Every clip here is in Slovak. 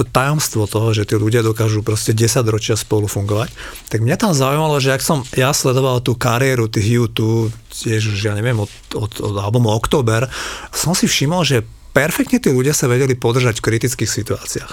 to tajomstvo toho, že tí ľudia dokážu proste 10 ročia spolu fungovať, tak mňa tam zaujímalo, že ak som ja sledoval tú kariéru tých YouTube, tiež ja neviem, od, od, od albumu Oktober, som si všimol, že perfektne tí ľudia sa vedeli podržať v kritických situáciách.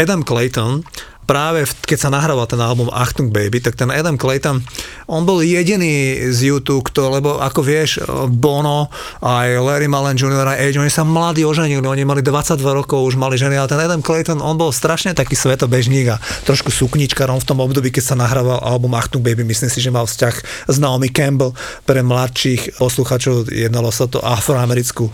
Adam Clayton práve keď sa nahrával ten album Achtung Baby, tak ten Adam Clayton, on bol jediný z YouTube, kto, lebo ako vieš, Bono, aj Larry Mullen Jr. a Age, oni sa mladí oženili, oni mali 22 rokov, už mali ženy, ale ten Adam Clayton, on bol strašne taký svetobežník a trošku sukničkarom v tom období, keď sa nahrával album Achtung Baby, myslím si, že mal vzťah s Naomi Campbell pre mladších posluchačov, jednalo sa to afroamerickú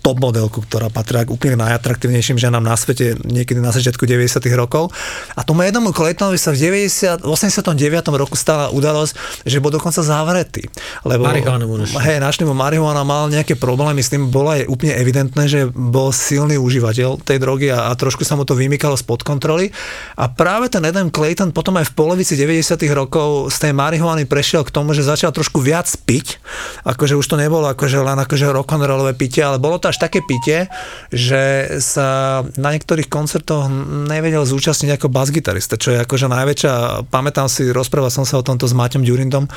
top modelku, ktorá patrí k úplne najatraktívnejším ženám na svete niekedy na začiatku 90 rokov. A tomu jednomu Claytonovi sa v 90, 89. roku stala udalosť, že bol dokonca zavretý. Lebo, hej, našli mu marihuana, mal nejaké problémy s tým, bolo aj úplne evidentné, že bol silný užívateľ tej drogy a, a trošku sa mu to vymykalo spod kontroly. A práve ten Adam Clayton potom aj v polovici 90. rokov z tej marihuany prešiel k tomu, že začal trošku viac piť. Akože už to nebolo akože len akože rock'n'rollové pitie, ale bolo to až také pitie, že sa na niektorých koncertoch nevedel zúčastniť ako basgitarista, čo je akože najväčšia, pamätám si, rozprával som sa o tomto s Maťom Ďurindom,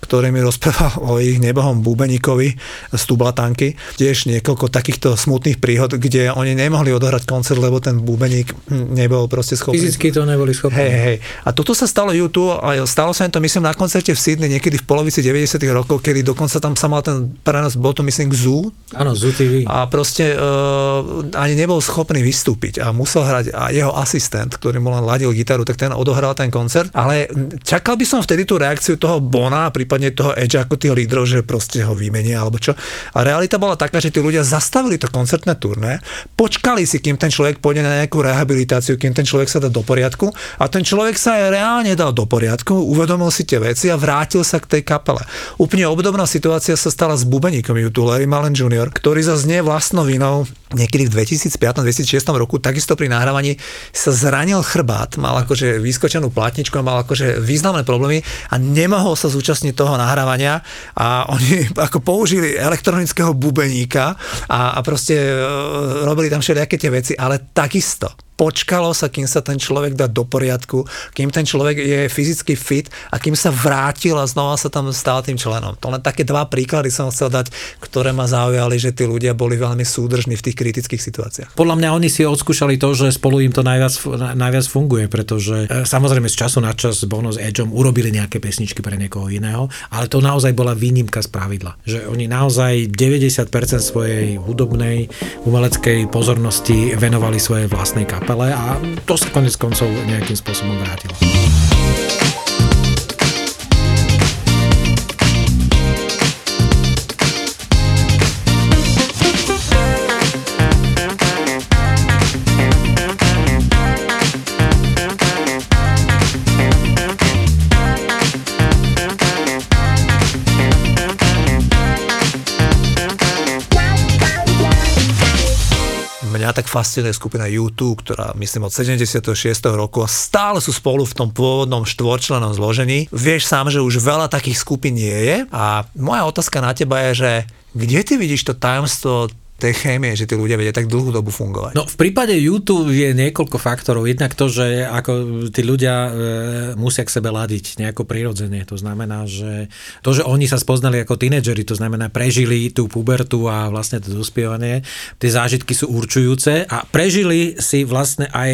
ktorý mi rozprával o ich nebohom Búbeníkovi z Tublatanky. Tiež niekoľko takýchto smutných príhod, kde oni nemohli odohrať koncert, lebo ten Búbeník nebol proste schopný. Fyzicky to neboli schopní. Hej, hej. A toto sa stalo YouTube a stalo sa im to, myslím, na koncerte v Sydney niekedy v polovici 90 rokov, kedy dokonca tam sa mal ten prenos, bol to myslím k Zoo. Áno, Zoo TV. A proste uh, ani nebol schopný vystúpiť a musel hrať a jeho asistent, ktorý mu len ladil gitaru, tak ten odohral ten koncert. Ale čakal by som vtedy tú reakciu toho Bona prípadne toho Edge ako tých lídrov, že proste ho vymenia alebo čo. A realita bola taká, že tí ľudia zastavili to koncertné turné, počkali si, kým ten človek pôjde na nejakú rehabilitáciu, kým ten človek sa dá do poriadku a ten človek sa aj reálne dal do poriadku, uvedomil si tie veci a vrátil sa k tej kapele. Úplne obdobná situácia sa stala s bubeníkom YouTube Larry Mullen Jr., ktorý zase nie vlastnou vinou niekedy v 2005-2006 roku takisto pri nahrávaní sa zranil chrbát, mal akože vyskočenú platničku mal akože významné problémy a nemohol sa zúčastniť toho nahrávania a oni ako použili elektronického bubeníka a, a proste e, robili tam všelijaké tie veci, ale takisto počkalo sa, kým sa ten človek dá do poriadku, kým ten človek je fyzicky fit a kým sa vrátil a znova sa tam stal tým členom. To len také dva príklady som chcel dať, ktoré ma zaujali, že tí ľudia boli veľmi súdržní v tých kritických situáciách. Podľa mňa oni si odskúšali to, že spolu im to najviac, najviac funguje, pretože e, samozrejme z času na čas Bono s Edgeom urobili nejaké pesničky pre niekoho iného, ale to naozaj bola výnimka z pravidla. Že oni naozaj 90% svojej hudobnej, umeleckej pozornosti venovali svojej vlastnej kapele kapele a to sa konec koncov nejakým spôsobom vrátilo. Tak fascinuje skupina YouTube, ktorá myslím od 76. roku a stále sú spolu v tom pôvodnom štvorčlenom zložení. Vieš sám, že už veľa takých skupín nie je a moja otázka na teba je, že kde ty vidíš to tajomstvo tej chémie, že tí ľudia vedia tak dlhú dobu fungovať. No v prípade YouTube je niekoľko faktorov. Jednak to, že ako tí ľudia e, musia k sebe ladiť nejako prirodzene. To znamená, že to, že oni sa spoznali ako tínedžeri, to znamená prežili tú pubertu a vlastne to dospievanie, tie zážitky sú určujúce a prežili si vlastne aj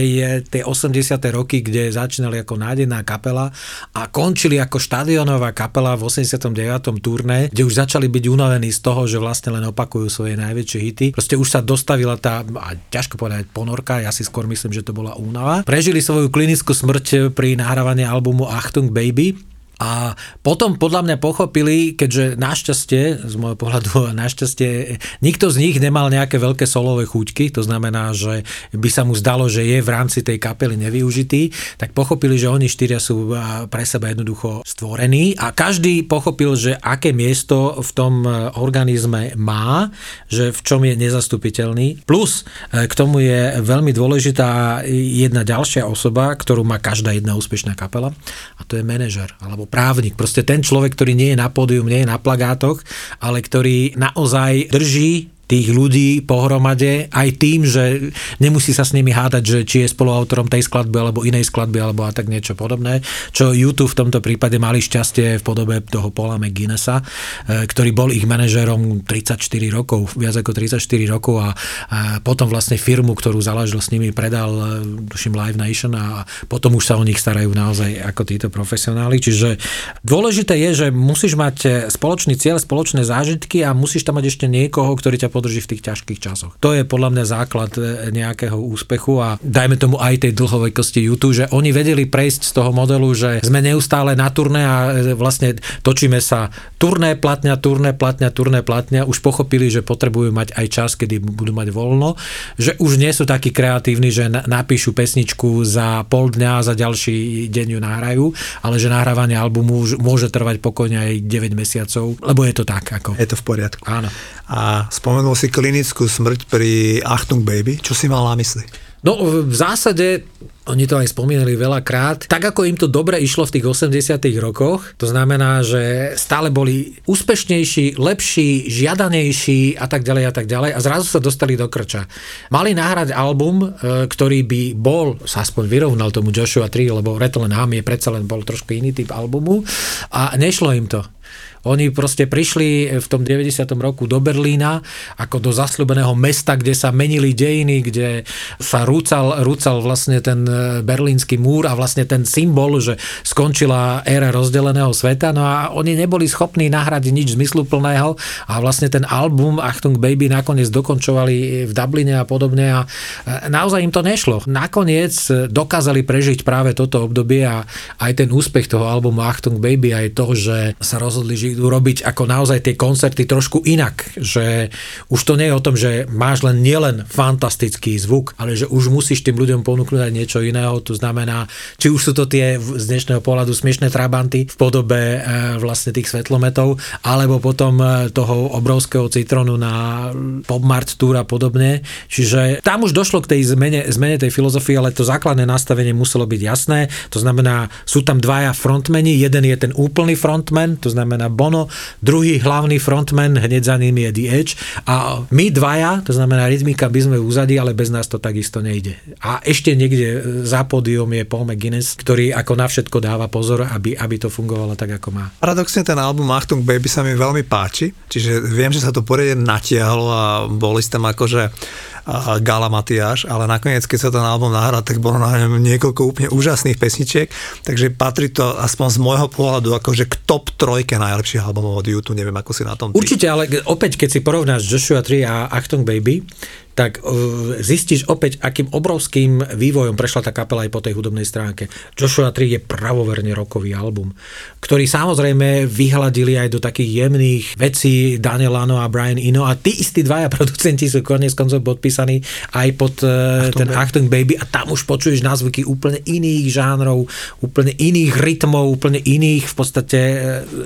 tie 80. roky, kde začínali ako nádejná kapela a končili ako štadionová kapela v 89. turné, kde už začali byť unavení z toho, že vlastne len opakujú svoje najväčšie hity. Proste už sa dostavila tá, a ťažko povedať, ponorka, ja si skôr myslím, že to bola únava. Prežili svoju klinickú smrť pri nahrávaní albumu Achtung Baby, a potom podľa mňa pochopili, keďže našťastie, z môjho pohľadu našťastie, nikto z nich nemal nejaké veľké solové chuťky, to znamená, že by sa mu zdalo, že je v rámci tej kapely nevyužitý, tak pochopili, že oni štyria sú pre seba jednoducho stvorení a každý pochopil, že aké miesto v tom e, organizme má, že v čom je nezastupiteľný. Plus e, k tomu je veľmi dôležitá jedna ďalšia osoba, ktorú má každá jedna úspešná kapela a to je manažer alebo právnik, proste ten človek, ktorý nie je na pódium, nie je na plagátoch, ale ktorý naozaj drží tých ľudí pohromade, aj tým, že nemusí sa s nimi hádať, že či je spoluautorom tej skladby alebo inej skladby alebo a tak niečo podobné, čo YouTube v tomto prípade mali šťastie v podobe toho Paula McGuinnessa, e, ktorý bol ich manažérom 34 rokov, viac ako 34 rokov a, a potom vlastne firmu, ktorú založil s nimi, predal e, tuším Live Nation a potom už sa o nich starajú naozaj ako títo profesionáli. Čiže dôležité je, že musíš mať e, spoločný cieľ, spoločné zážitky a musíš tam mať ešte niekoho, ktorý ťa podrží v tých ťažkých časoch. To je podľa mňa základ e, nejakého úspechu a dajme tomu aj tej dlhovekosti YouTube, že oni vedeli prejsť z toho modelu, že sme neustále na turné a vlastne točíme sa turné platňa, turné platňa, turné platňa, už pochopili, že potrebujú mať aj čas, kedy budú mať voľno, že už nie sú takí kreatívni, že napíšu pesničku za pol dňa, za ďalší deň ju nahrajú, ale že nahrávanie albumu môže trvať pokojne aj 9 mesiacov, lebo je to tak. Ako... Je to v poriadku. Áno. A spomenul si klinickú smrť pri Achtung Baby. Čo si mal na mysli? No v zásade oni to aj spomínali veľakrát. Tak ako im to dobre išlo v tých 80 rokoch, to znamená, že stále boli úspešnejší, lepší, žiadanejší a tak ďalej a tak ďalej a zrazu sa dostali do krča. Mali nahrať album, e, ktorý by bol, sa aspoň vyrovnal tomu Joshua 3, lebo Rattle Ham je predsa len bol trošku iný typ albumu a nešlo im to. Oni proste prišli v tom 90. roku do Berlína ako do zasľubeného mesta, kde sa menili dejiny, kde sa rúcal, rúcal vlastne ten e, berlínsky múr a vlastne ten symbol, že skončila éra rozdeleného sveta. No a oni neboli schopní nahrať nič zmysluplného a vlastne ten album Achtung Baby nakoniec dokončovali v Dubline a podobne a naozaj im to nešlo. Nakoniec dokázali prežiť práve toto obdobie a aj ten úspech toho albumu Achtung Baby aj to, že sa rozhodli, že idú robiť ako naozaj tie koncerty trošku inak. Že už to nie je o tom, že máš len nielen fantastický zvuk, ale že už musíš tým ľuďom ponúknuť aj niečo iného. To znamená, či už sú to tie z dnešného pohľadu smiešné trabanty v podobe e, vlastne tých svetlometov, alebo potom e, toho obrovského citronu na Popmart Tour a podobne. Čiže tam už došlo k tej zmene, zmene tej filozofie, ale to základné nastavenie muselo byť jasné. To znamená, sú tam dvaja frontmeni, jeden je ten úplný frontman, to znamená Bono, druhý hlavný frontman, hneď za ním je The Edge a my dvaja, to znamená rytmika, by sme uzadi, ale bez nás to takisto nejde. A ešte niekde e, za pódium je Paul McGuinness, ktorý ako na všetko dáva pozor, aby, aby to fungovalo tak, ako má. Paradoxne ten album Achtung Baby sa mi veľmi páči, čiže viem, že sa to poriadne natiahlo a boli ste tam akože Gala Matiáš, ale nakoniec, keď sa ten album nahral, tak bolo na ňom niekoľko úplne úžasných pesničiek, takže patrí to aspoň z môjho pohľadu akože k top trojke najlepších albumov od YouTube, neviem, ako si na tom. Ty. Určite, ale opäť, keď si porovnáš Joshua 3 a Achtung Baby, tak uh, zistíš opäť, akým obrovským vývojom prešla tá kapela aj po tej hudobnej stránke. Joshua 3 je pravoverne rokový album, ktorý samozrejme vyhľadili aj do takých jemných vecí Daniel Lano a Brian Eno a tí istí dvaja producenti sú konec koncov podpísaní aj pod uh, Achtung ten. Achtung Baby a tam už počuješ názvuky úplne iných žánrov, úplne iných rytmov, úplne iných v podstate uh,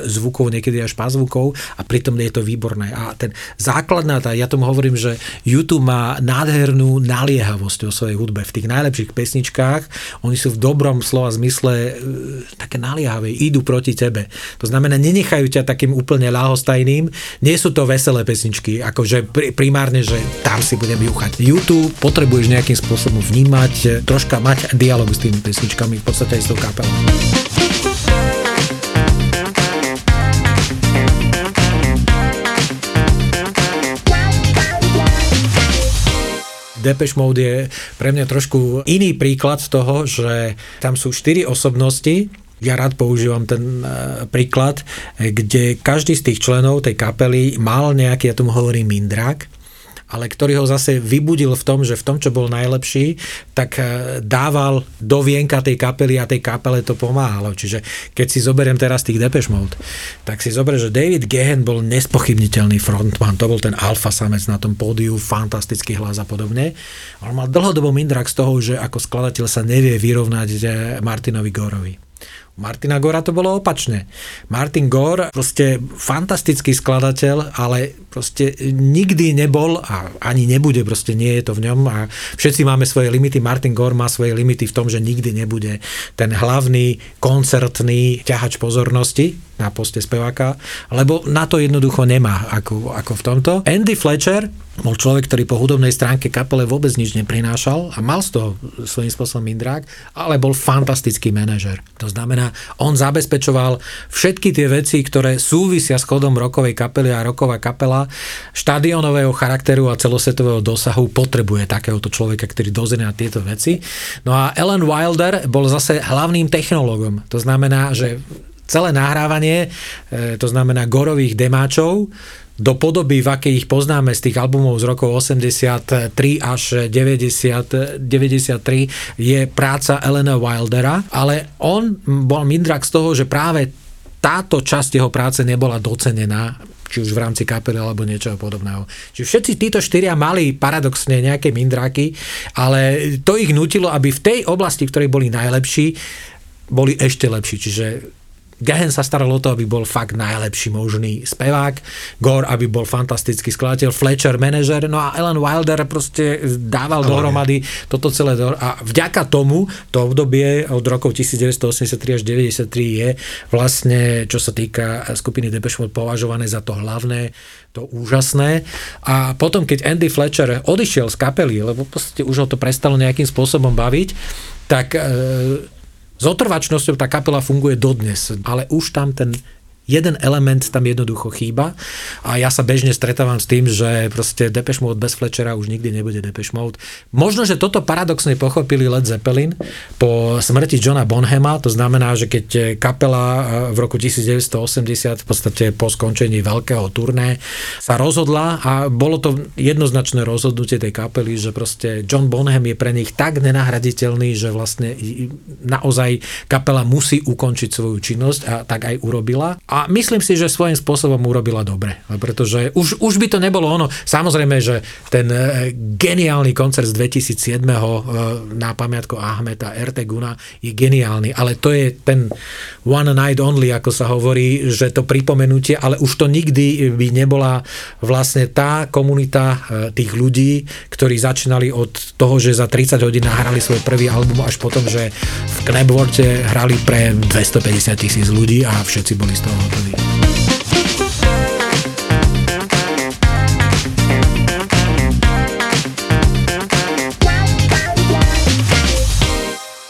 zvukov, niekedy až pázvukov a pritom je to výborné. A ten základná, tá, ja tomu hovorím, že YouTube má má nádhernú naliehavosť o svojej hudbe. V tých najlepších pesničkách oni sú v dobrom slova zmysle e, také naliehavé, idú proti tebe. To znamená, nenechajú ťa takým úplne ľahostajným. Nie sú to veselé pesničky, akože primárne, že tam si budem juchať. YouTube potrebuješ nejakým spôsobom vnímať, troška mať dialog s tými pesničkami, v podstate aj s tou kapelou. Depeche Mode je pre mňa trošku iný príklad toho, že tam sú štyri osobnosti, ja rád používam ten e, príklad, kde každý z tých členov tej kapely mal nejaký, ja tomu hovorím, mindrák ale ktorý ho zase vybudil v tom, že v tom, čo bol najlepší, tak e, dával do vienka tej kapely a tej kapele to pomáhalo. Čiže keď si zoberiem teraz tých Depeche Mode, tak si zoberiem, že David Gehen bol nespochybniteľný frontman, to bol ten alfa samec na tom pódiu, fantastický hlas a podobne. On mal dlhodobo mindrak z toho, že ako skladateľ sa nevie vyrovnať e, Martinovi Gorovi. Martina Gora to bolo opačne. Martin Gor, proste fantastický skladateľ, ale proste nikdy nebol a ani nebude, proste nie je to v ňom a všetci máme svoje limity. Martin Gor má svoje limity v tom, že nikdy nebude ten hlavný koncertný ťahač pozornosti, na poste speváka, lebo na to jednoducho nemá ako, ako v tomto. Andy Fletcher bol človek, ktorý po hudobnej stránke kapele vôbec nič neprinášal a mal z toho svojím spôsobom indrák, ale bol fantastický manažer. To znamená, on zabezpečoval všetky tie veci, ktoré súvisia s chodom rokovej kapely a roková kapela štadionového charakteru a celosvetového dosahu potrebuje takéhoto človeka, ktorý dozrie na tieto veci. No a Ellen Wilder bol zase hlavným technológom. To znamená, že celé nahrávanie, e, to znamená gorových demáčov, do podoby, v akej ich poznáme z tých albumov z rokov 83 až 90, 93, je práca Elena Wildera, ale on bol mindrak z toho, že práve táto časť jeho práce nebola docenená či už v rámci kapely alebo niečoho podobného. Čiže všetci títo štyria mali paradoxne nejaké mindráky, ale to ich nutilo, aby v tej oblasti, v ktorej boli najlepší, boli ešte lepší. Čiže Gehen sa staral o to, aby bol fakt najlepší možný spevák, Gore, aby bol fantastický skladateľ, Fletcher manažer, no a Ellen Wilder proste dával oh, dohromady je. toto celé. Do... A vďaka tomu to obdobie od rokov 1983 až 93 je vlastne, čo sa týka skupiny Depeche Mode, považované za to hlavné, to úžasné. A potom, keď Andy Fletcher odišiel z kapely, lebo proste už ho to prestalo nejakým spôsobom baviť, tak e, s otrvačnosťou tá kapela funguje dodnes, ale už tam ten jeden element tam jednoducho chýba a ja sa bežne stretávam s tým, že proste Depeche Mode bez Fletchera už nikdy nebude Depeche Mode. Možno, že toto paradoxne pochopili Led Zeppelin po smrti Johna Bonhama, to znamená, že keď kapela eh, v roku 1980 v podstate po skončení veľkého turné sa rozhodla a bolo to jednoznačné rozhodnutie tej kapely, že proste John Bonham je pre nich tak nenahraditeľný, že vlastne naozaj kapela musí ukončiť svoju činnosť a tak aj urobila. A myslím si, že svojím spôsobom urobila dobre, pretože už, už by to nebolo ono. Samozrejme, že ten e, geniálny koncert z 2007. E, na pamiatku Ahmeta Erteguna je geniálny, ale to je ten one night only, ako sa hovorí, že to pripomenutie, ale už to nikdy by nebola vlastne tá komunita e, tých ľudí, ktorí začínali od toho, že za 30 hodín nahrali svoj prvý album, až potom, že v Knebworte hrali pre 250 tisíc ľudí a všetci boli z toho hotový.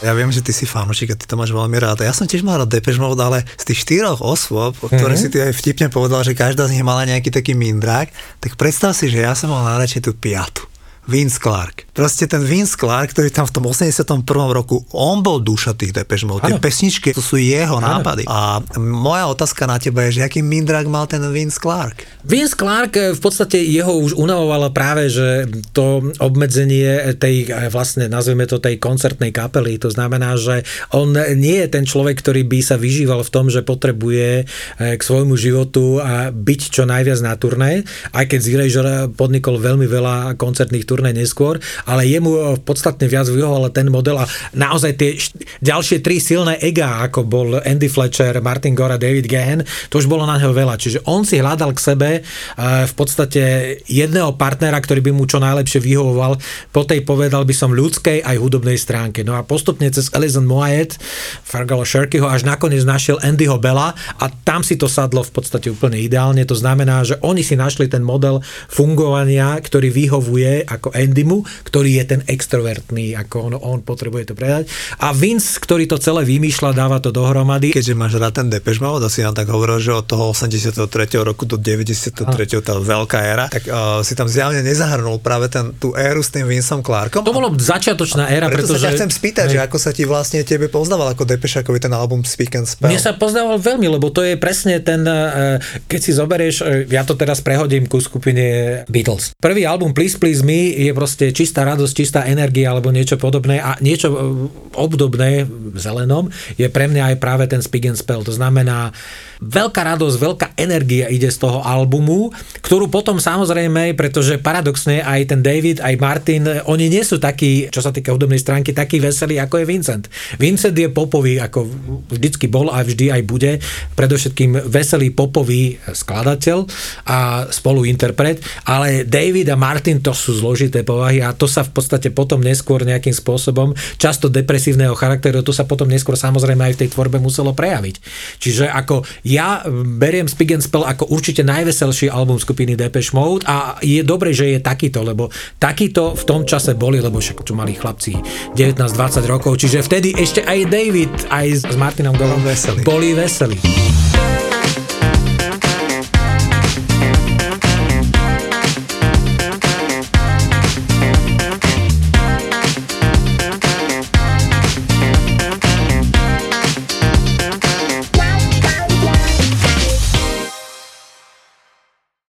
Ja viem, že ty si fanúšik a ty to máš veľmi rád. Ja som tiež mal rád Depeche Mode, ale z tých štyroch osôb, o ktoré mm-hmm. si ty aj vtipne povedal, že každá z nich mala nejaký taký mindrák, tak predstav si, že ja som mal najradšej tú piatu. Vince Clark. Proste ten Vince Clark, ktorý tam v tom 81. roku, on bol duša tých Depeche Mode. Tie pesničky, to sú jeho ano. nápady. A moja otázka na teba je, že aký mindrak mal ten Vince Clark? Vince Clark eh, v podstate jeho už unavovalo práve, že to obmedzenie tej, eh, vlastne nazveme to tej koncertnej kapely. To znamená, že on nie je ten človek, ktorý by sa vyžíval v tom, že potrebuje eh, k svojmu životu a byť čo najviac na turné, aj keď z podnikol veľmi veľa koncertných turné turné neskôr, ale jemu eh, podstatne viac vyhoval ten model a naozaj tie ďalšie tri silné ega, ako bol Andy Fletcher, Martin Gore a David Gahan, to už bolo na neho veľa. Čiže on si hľadal k sebe eh, v podstate jedného partnera, ktorý by mu čo najlepšie vyhovoval po tej povedal by som ľudskej aj hudobnej stránke. No a postupne cez Alison Moyet, Fergal Sherkyho až nakoniec našiel Andyho Bella a tam si to sadlo v podstate úplne ideálne. To znamená, že oni si našli ten model fungovania, ktorý vyhovuje ako ako Andymu, ktorý je ten extrovertný, ako on, on potrebuje to predať. A Vince, ktorý to celé vymýšľa, dáva to dohromady. Keďže máš rád ten Depeche Mode, asi nám tak hovoril, že od toho 83. roku do 93. A. tá veľká éra, tak uh, si tam zjavne nezahrnul práve ten, tú éru s tým Vincom Clarkom. To bolo začiatočná éra, preto pretože... sa chcem spýtať, hej. že ako sa ti vlastne tebe poznával ako Depeche, ako ten album Speak and Spell. Mne sa poznával veľmi, lebo to je presne ten, uh, keď si zoberieš, uh, ja to teraz prehodím ku skupine Beatles. Prvý album Please Please Me je proste čistá radosť, čistá energia alebo niečo podobné a niečo e, obdobné v zelenom je pre mňa aj práve ten Spig and Spell. To znamená, veľká radosť, veľká energia ide z toho albumu, ktorú potom samozrejme, pretože paradoxne aj ten David, aj Martin, oni nie sú takí, čo sa týka hudobnej stránky, takí veselí, ako je Vincent. Vincent je popový, ako vždycky bol a vždy aj bude, predovšetkým veselý popový skladateľ a spoluinterpret, ale David a Martin to sú zložité povahy a to sa v podstate potom neskôr nejakým spôsobom, často depresívneho charakteru, to sa potom neskôr samozrejme aj v tej tvorbe muselo prejaviť. Čiže ako ja beriem Spig and Spell ako určite najveselší album skupiny Depeche Mode a je dobre, že je takýto, lebo takýto v tom čase boli, lebo však tu mali chlapci 19-20 rokov, čiže vtedy ešte aj David, aj s Martinom Golom boli veselí.